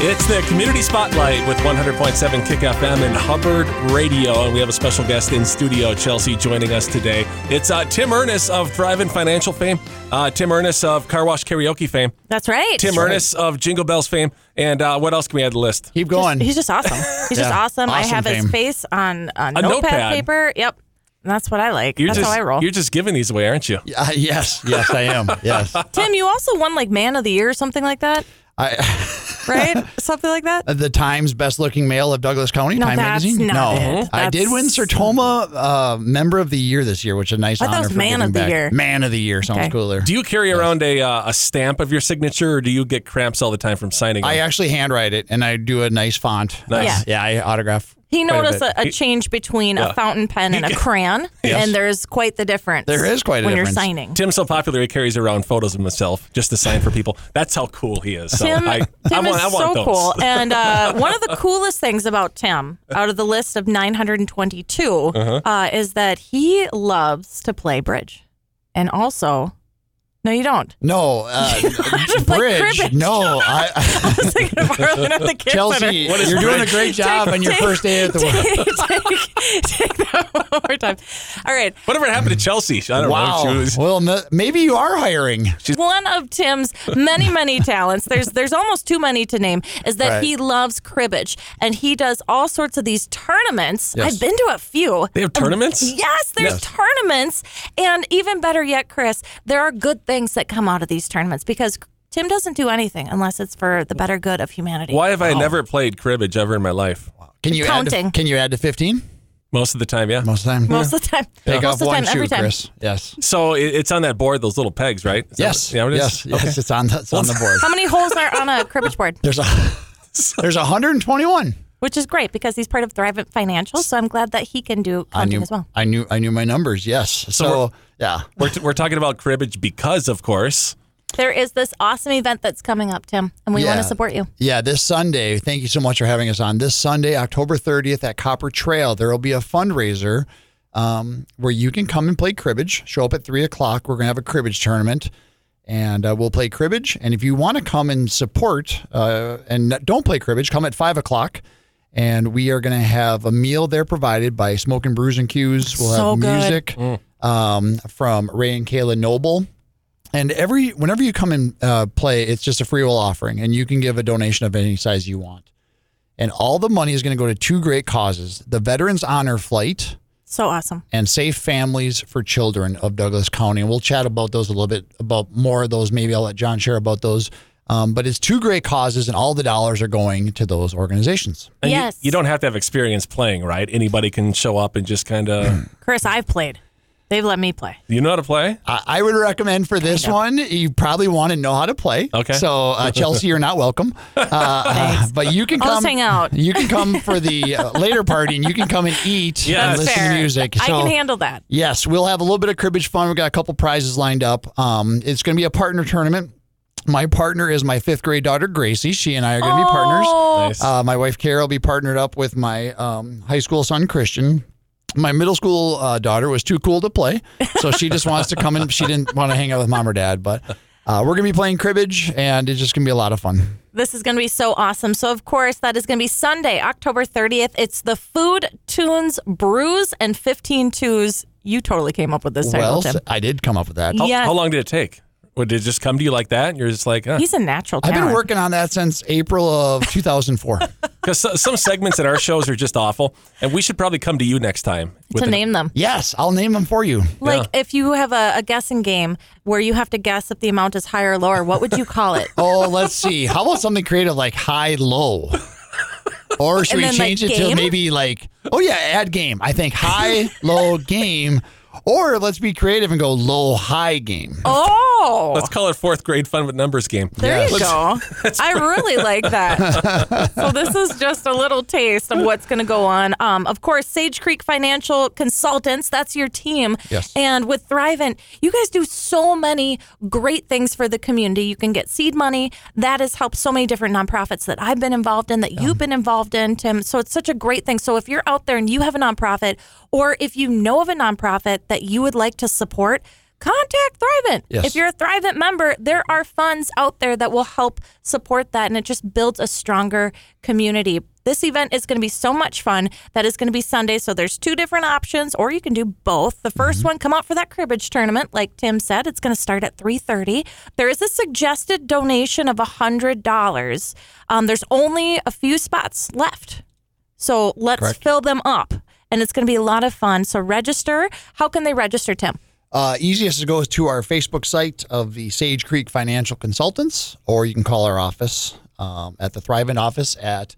It's the Community Spotlight with 100.7 Kick FM and Hubbard Radio. And we have a special guest in studio, Chelsea, joining us today. It's uh, Tim Ernest of Thrivent Financial fame, uh, Tim Ernest of Car Wash Karaoke fame, That's right. Tim Ernest of Jingle Bells fame, and uh, what else can we add to the list? Keep going. He's just awesome. He's just Yeah. awesome. I Awesome have his face on a, A notepad, notepad. paper. Yep. That's what I like. You're That's just, how I roll. You're just giving these away, aren't you? Uh, yes, yes, I am. Yes. Tim, you also won like Man of the Year or something like that, I, right? something like that. the Times best looking male of Douglas County, No, Time that's Magazine. not no, it. I did win That's- Sertoma uh, Member of the Year this year, which is a nice I thought it was for Man of the back. Year. Man of the Year sounds Okay. cooler. Do you carry around a, uh, a stamp of your signature, or do you get cramps all the time from signing? I them? actually handwrite it, and I do a nice font. Nice. Yeah, I autograph. He Quite a noticed a, a change between Yeah. a fountain pen and a crayon, Yes. and there's quite the difference. There is quite a difference when difference. you're signing. Tim's so popular, he carries around photos of himself just to sign for people. That's how cool he is. So Tim, I, Tim I want, is so those. cool. And uh, one of the coolest things about Tim, out of the list of 922, Uh-huh. uh, is that he loves to play bridge. And also, no, you don't. No, uh, bridge. cribbage. No, I, I was thinking of Arlen at the kids Chelsea, you're doing a great job on your take- first day at the work. take, take that one more time. All right. Whatever happened to Chelsea? I don't Wow. know. She was- Well, m- maybe you are hiring. She's One of Tim's many, many talents, there's there's almost too many to name, is that Right. he loves cribbage. And he does all sorts of these tournaments. Yes. I've been to a few. They have um, tournaments? Yes, there's Yes. tournaments. And even better yet, Kris, there are good things that come out of these tournaments because Tim doesn't do anything unless it's for the better good of humanity. Why have I never played cribbage ever in my life? Can you add Counting. to, Can you add to 15? Most of the time, yeah. Most of the time. Most of the time. Take Most off of the one time, shoe, every time. Kris. Yes. So it, it's on that board, those little pegs, right? Is that Yes. what- yeah, it is? yes. Yes. It's on the, it's on the board. How many holes are on a cribbage board? There's a there's 121. Which is great because he's part of Thrivent Financial, so I'm glad that he can do I counting knew as well. I knew I knew my numbers. Yes. So, yeah. We're, t- we're talking about cribbage because, of course, There is this awesome event that's coming up, Tim, and we want to support you. Yeah, this Sunday, thank you so much for having us on. This Sunday, October 30th at Copper Trail, there will be a fundraiser um, where you can come and play cribbage. Show up at 3 o'clock. We're going to have a cribbage tournament and uh, we'll play cribbage. And if you want to come and support uh, and don't play cribbage, come at 5 o'clock. And we are going to have a meal there provided by Smoke and Brews and Q's. We'll So have good. music um, from Ray and Kayla Noble. And every whenever you come and uh, play, it's just a free will offering, and you can give a donation of any size you want. And all the money is going to go to two great causes: the Veterans Honor Flight So awesome. and Safe Families for Children of Douglas County. And we'll chat about those a little bit about more of those. Maybe I'll let John share about those. Um, but it's two great causes, and all the dollars are going to those organizations. and you- Yes. you, don't have to have experience playing, right? Anybody can show up and just kind of. Kris, I've played. They've let me play. you know how to play? I, I would recommend for this one, you probably want to know how to play. Okay. So uh, Chelsea, you're not welcome, uh, but you can I'll come. just hang out. You can come for the uh, later party, and you can come and eat Yes. and listen Fair. to music. I So, can handle that. Yes, we'll have a little bit of cribbage fun. We've got a couple prizes lined up. Um, it's going to be a partner tournament. My partner is my fifth grade daughter, Gracie. She and I are going to be partners. Oh, Nice. Uh, my wife, Carol, will be partnered up with my um, high school son, Christian. My middle school uh, daughter was too cool to play, so she just wants to come in. She didn't want to hang out with mom or dad, but uh, we're going to be playing cribbage, and it's just going to be a lot of fun. This is going to be so awesome. So, of course, that is going to be Sunday, October 30th. It's the Food Tunes Brews and 15 Twos. You totally came up with this title, well, Tim. I did come up with that. How, Yes. how long did it take? Or did it just come to you like that? And you're just like, uh, He's a natural I've been working on that since April of 2004. because some segments in our shows are just awful, and we should probably come to you next time to an- name them. yes, I'll name them for you. Like if you have a, a guessing game where you have to guess if the amount is higher or lower, what would you call it? Oh, let's see. How about something creative like high low? Or should And we then, like, change it to maybe like, oh yeah, add game. I think high, low game. Or let's be creative and go low high game. Oh, Let's call it fourth grade fun with numbers game. there you Yes. go. I really like that. so this is just a little taste of what's going to go on. Um, of course, Sage Creek Financial Consultants, that's your team. Yes. And with Thrivent, you guys do so many great things for the community. You can get seed money. That has helped so many different nonprofits that I've been involved in, that you've been involved in, Tim. So it's such a great thing. So if you're out there and you have a nonprofit, or if you know of a nonprofit that you would like to support, contact Thrivent. Yes. If you're a Thrivent member, there are funds out there that will help support that, and it just builds a stronger community. This event is going to be so much fun. That is going to be Sunday, so there's two different options, or you can do both. The 1st one, come out for that cribbage tournament, like Tim said. It's going to start at 3:30. There is a suggested donation of hundred dollars. Um, there's only a few spots left, so let's Correct. fill them up, and it's going to be a lot of fun. So register. How can they register, Tim? Uh, easiest to go to our Facebook site of the Sage Creek Financial Consultants, or you can call our office um, at the Thrivent office at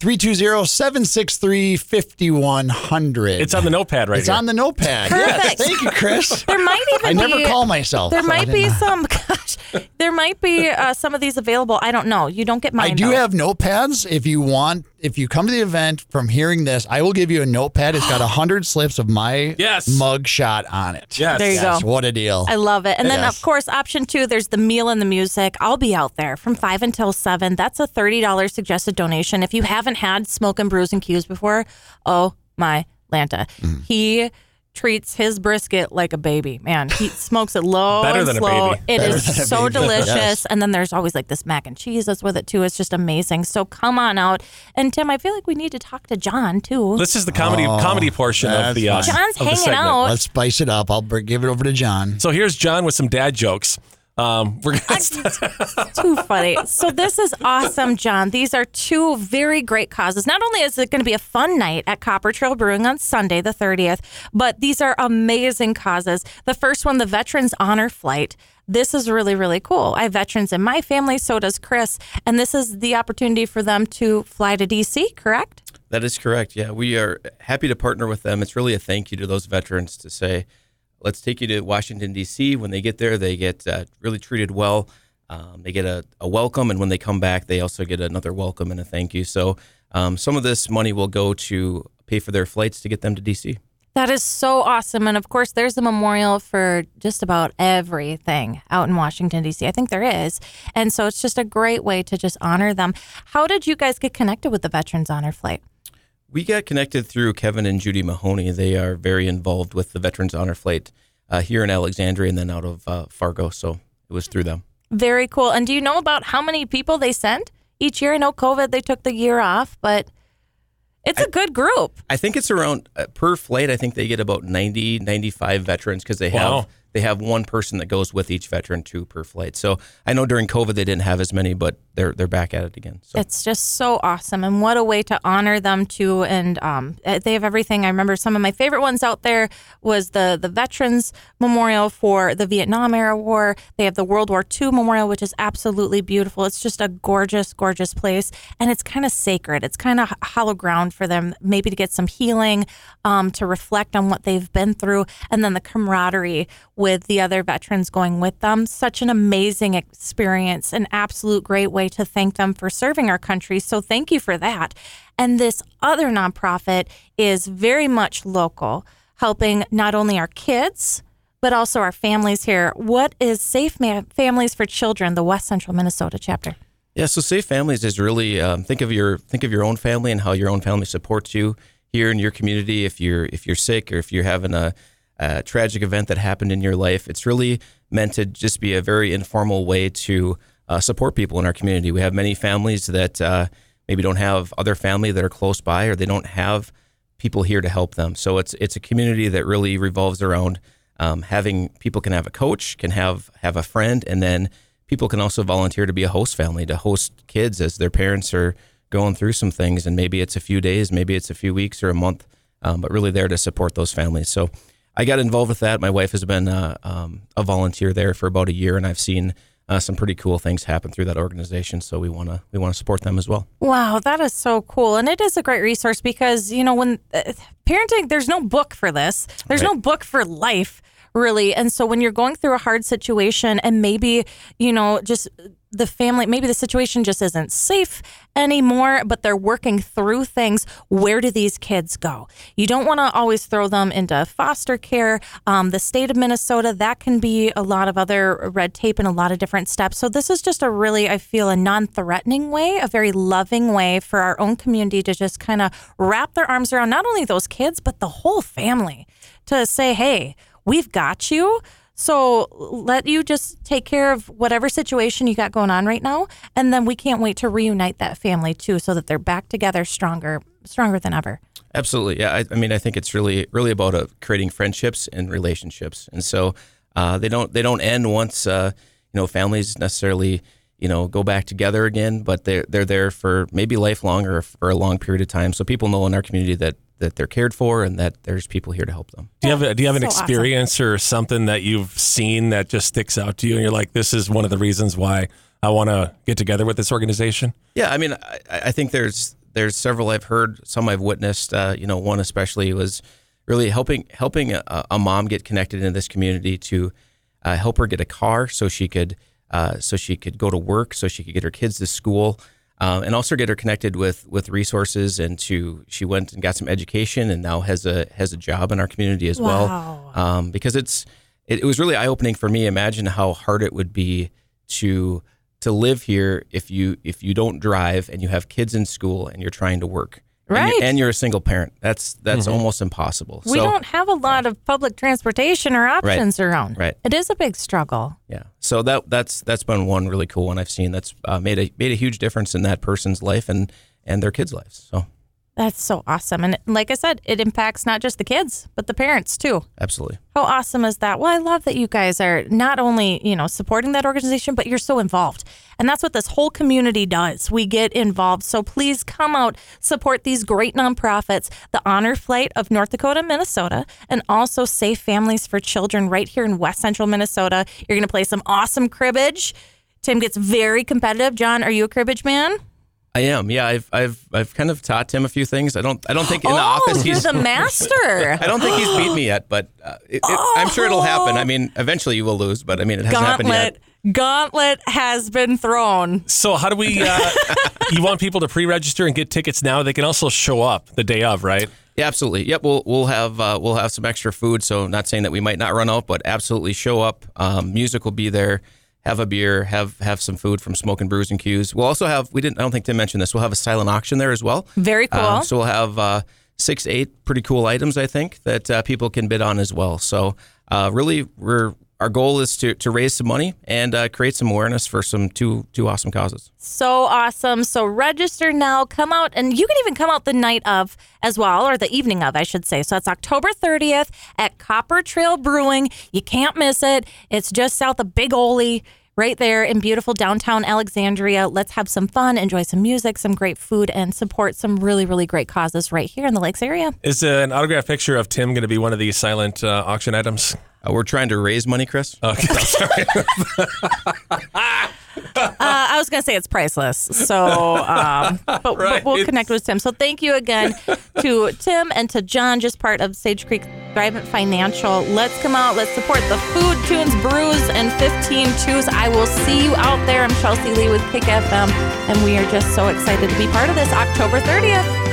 320-763-5100. It's on the notepad right It's here. on the notepad. Yes, Perfect. thank you, Kris. There might even I never call myself. There so I might be didn't- some. Gosh, there might be uh, some of these available. I don't know. You don't get mine. I do though. have notepads. If you want, if you come to the event from hearing this, I will give you a notepad. It's got a hundred slips of my Yes. mug shot on it. Yes. There you Yes, go. What a deal. I love it. And then, Yes. of course, option two, there's the meal and the music. I'll be out there from five until seven. That's a $30 suggested donation. If you haven't had smoke and brews and cues before, oh my Lanta. Mm. He treats his brisket like a baby. Man, he smokes it low Better and than a slow. baby. It Better is than a so baby. delicious. Yes. And then there's always like this mac and cheese that's with it too. It's just amazing. So come on out. And Tim, I feel like we need to talk to John too. This is the comedy comedy portion of Oh, the uh. John's of hanging segment. out. Let's spice it up. I'll br- give it over to John. So here's John with some dad jokes. Um, we're gonna too funny. So this is awesome, John. These are two very great causes. Not only is it going to be a fun night at Copper Trail Brewing on Sunday, the 30th, but these are amazing causes. The first one, the Veterans Honor Flight. This is really, really cool. I have veterans in my family, so does Kris, and this is the opportunity for them to fly to DC, correct? That is correct. Yeah, we are happy to partner with them. It's really a thank you to those veterans to say, let's take you to Washington, D.C. When they get there, they get uh, really treated well. Um, they get a, a welcome, and when they come back, they also get another welcome and a thank you. So um, some of this money will go to pay for their flights to get them to D.C. That is so awesome. And of course, there's a memorial for just about everything out in Washington, D.C. I think there is. And so it's just a great way to just honor them. How did you guys get connected with the Veterans Honor Flight? We got connected through Kevin and Judy Mahoney. They are very involved with the Veterans Honor Flight uh, here in Alexandria and then out of uh, Fargo. So it was through them. Very cool. And do you know about how many people they send each year? I know COVID, they took the year off, but it's a good group. I think it's around uh, per flight. I think they get about 90, 95 veterans because they Wow. have they have one person that goes with each veteran too per flight. So I know during COVID they didn't have as many, but they're they're back at it again. So It's just so awesome, and what a way to honor them too. And um, eh, they have everything. I remember some of my favorite ones out there was the the Veterans Memorial for the Vietnam era war. They have the World War II Memorial, which is absolutely beautiful. It's just a gorgeous, gorgeous place, and it's kind of sacred. It's kind of hollow ground for them, maybe to get some healing, um, to reflect on what they've been through, and then the camaraderie with the other veterans going with them. Such an amazing experience, an absolute great way to thank them for serving our country. So thank you for that. And this other nonprofit is very much local, helping not only our kids, but also our families here. What is Safe Families for Children, the West Central Minnesota chapter? Yeah, so Safe Families is really um, think of your think of your own family and how your own family supports you here in your community. If you're if you're sick or if you're having a, a tragic event that happened in your life, it's really meant to just be a very informal way to uh, support people in our community. We have many families that uh, maybe don't have other family that are close by, or they don't have people here to help them. So it's it's a community that really revolves around um, having people can have a coach, can have have a friend, and then people can also volunteer to be a host family to host kids as their parents are going through some things, and maybe it's a few days, maybe it's a few weeks or a month, um, but really there to support those families. So I got involved with that. My wife has been uh, um, a volunteer there for about a year, and I've seen uh, some pretty cool things happen through that organization. So we want to we want to support them as well. Wow, that is so cool. And it is a great resource because, you know, when uh, parenting, there's no book for this, there's no book for life, really. And so when you're going through a hard situation and maybe, you know, just the family, maybe the situation just isn't safe anymore, but they're working through things. Where do these kids go? You don't want to always throw them into foster care. Um, the state of Minnesota, that can be a lot of other red tape and a lot of different steps. So this is just a really, I feel, a non-threatening way, a very loving way for our own community to just kind of wrap their arms around not only those kids but the whole family to say, hey, we've got you. So let you just take care of whatever situation you got going on right now, and then we can't wait to reunite that family too, so that they're back together, stronger, stronger than ever. Absolutely, yeah. I, I mean, I think it's really, really about uh, creating friendships and relationships, and so uh, they don't, they don't end once uh, you know families necessarily you know go back together again, but they're they're there for maybe lifelong or for a long period of time. So people know in our community that that they're cared for and that there's people here to help them. Do you have a, do you have an So awesome. experience or something that you've seen that just sticks out to you and you're like, this is one of the reasons why I want to get together with this organization? Yeah, I mean, I, I think there's there's several I've heard, some I've witnessed. Uh, you know, one especially was really helping helping a, a mom get connected in this community to uh, help her get a car so she could uh, so she could go to work, so she could get her kids to school, um, and also get her connected with with resources. And to she went and got some education, and now has a has a job in our community as Wow. well. Um, because it's it, it was really eye opening for me. Imagine how hard it would be to to live here if you if you don't drive and you have kids in school and you're trying to work. And Right. you're, and you're a single parent. That's that's almost impossible. We so, don't have a lot of public transportation or options around. Right. It is a big struggle. Yeah. So that that's that's been one really cool one I've seen that's uh, made a made a huge difference in that person's life and and their kids' lives. So That's so awesome. And like I said, it impacts not just the kids, but the parents too. absolutely. How awesome is that? Well, I love that you guys are not only, you know, supporting that organization, but you're so involved. And that's what this whole community does. We get involved. So please come out, support these great nonprofits, the Honor Flight of North Dakota, Minnesota, and also Safe Families for Children right here in West Central Minnesota. You're going to play some awesome cribbage. Tim gets very competitive. John, are you a cribbage man? I am. Yeah, I've I've I've kind of taught him a few things. I don't I don't think in the oh, office you're he's the master. I don't think he's beat me yet, but uh, it, it, I'm sure it'll happen. I mean, eventually you will lose, but I mean, it hasn't happened yet. Gauntlet. Gauntlet has been thrown. So how do we? Uh, you want people to pre-register and get tickets now? They can also show up the day of, right? Yeah, absolutely. Yep, we'll we'll have uh, we'll have some extra food. So not saying that we might not run out, but absolutely show up. Um, music will be there. Have a beer. Have have some food from Smoke and Brews and Q's. We'll also have. We didn't. I don't think Tim mentioned this. We'll have a silent auction there as well. Very cool. Um, so we'll have uh, six, eight pretty cool items. I think that uh, people can bid on as well. So uh, really, we're our goal is to to raise some money and uh, create some awareness for some two two awesome causes. So awesome. So register now. Come out, and you can even come out the night of as well, or the evening of, I should say. So that's October 30th at Copper Trail Brewing. You can't miss it. It's just south of Big Ole. Right there in beautiful downtown Alexandria. Let's have some fun, enjoy some music, some great food, and support some really, really great causes right here in the Lakes area. Is uh, an autographed picture of Tim going to be one of these silent uh, auction items? Uh, we're trying to raise money, Kris. Okay, sorry. Uh, I was going to say it's priceless. So, um, but, Right. but we'll connect with Tim. So, thank you again to Tim and to John, just part of Sage Creek Thrivent Financial. Let's come out. Let's support the food, tunes, brews, and 15 twos. I will see you out there. I'm Chelsea Lee with Kick FM, and we are just so excited to be part of this October 30th.